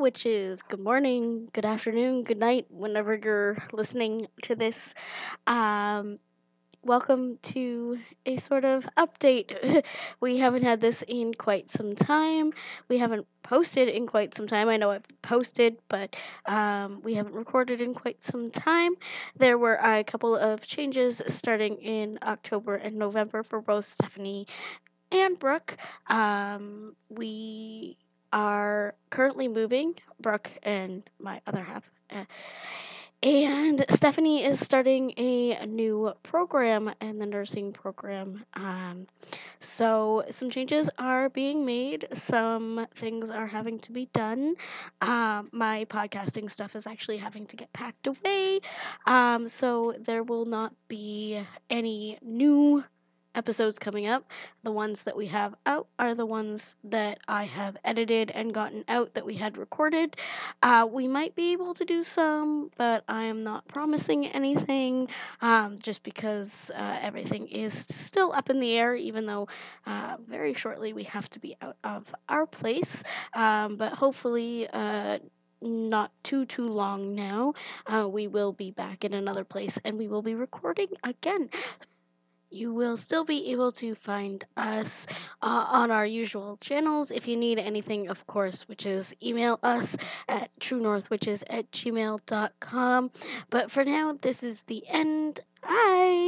which is good morning, good afternoon, good night, whenever you're listening to this. Um, welcome to a sort of update. we haven't had this in quite some time. We haven't posted in quite some time. I know I've posted, but um, we haven't recorded in quite some time. There were a couple of changes starting in October and November for both Stephanie and Brooke. Um, we are currently moving, Brooke and my other half. Uh, and Stephanie is starting a new program in the nursing program. Um, so some changes are being made. Some things are having to be done. Um, my podcasting stuff is actually having to get packed away. Um, so there will not be any new episodes coming up. The ones that we have out are the ones that I have edited and gotten out that we had recorded. Uh, we might be able to do some, but I am not promising anything um, just because uh, everything is still up in the air, even though uh, very shortly we have to be out of our place. Um, but hopefully, uh, not too too long now uh, we will be back in another place and we will be recording again you will still be able to find us uh, on our usual channels. If you need anything, of course, which is email us at truenorthwitches at gmail.com. But for now, this is the end. Bye.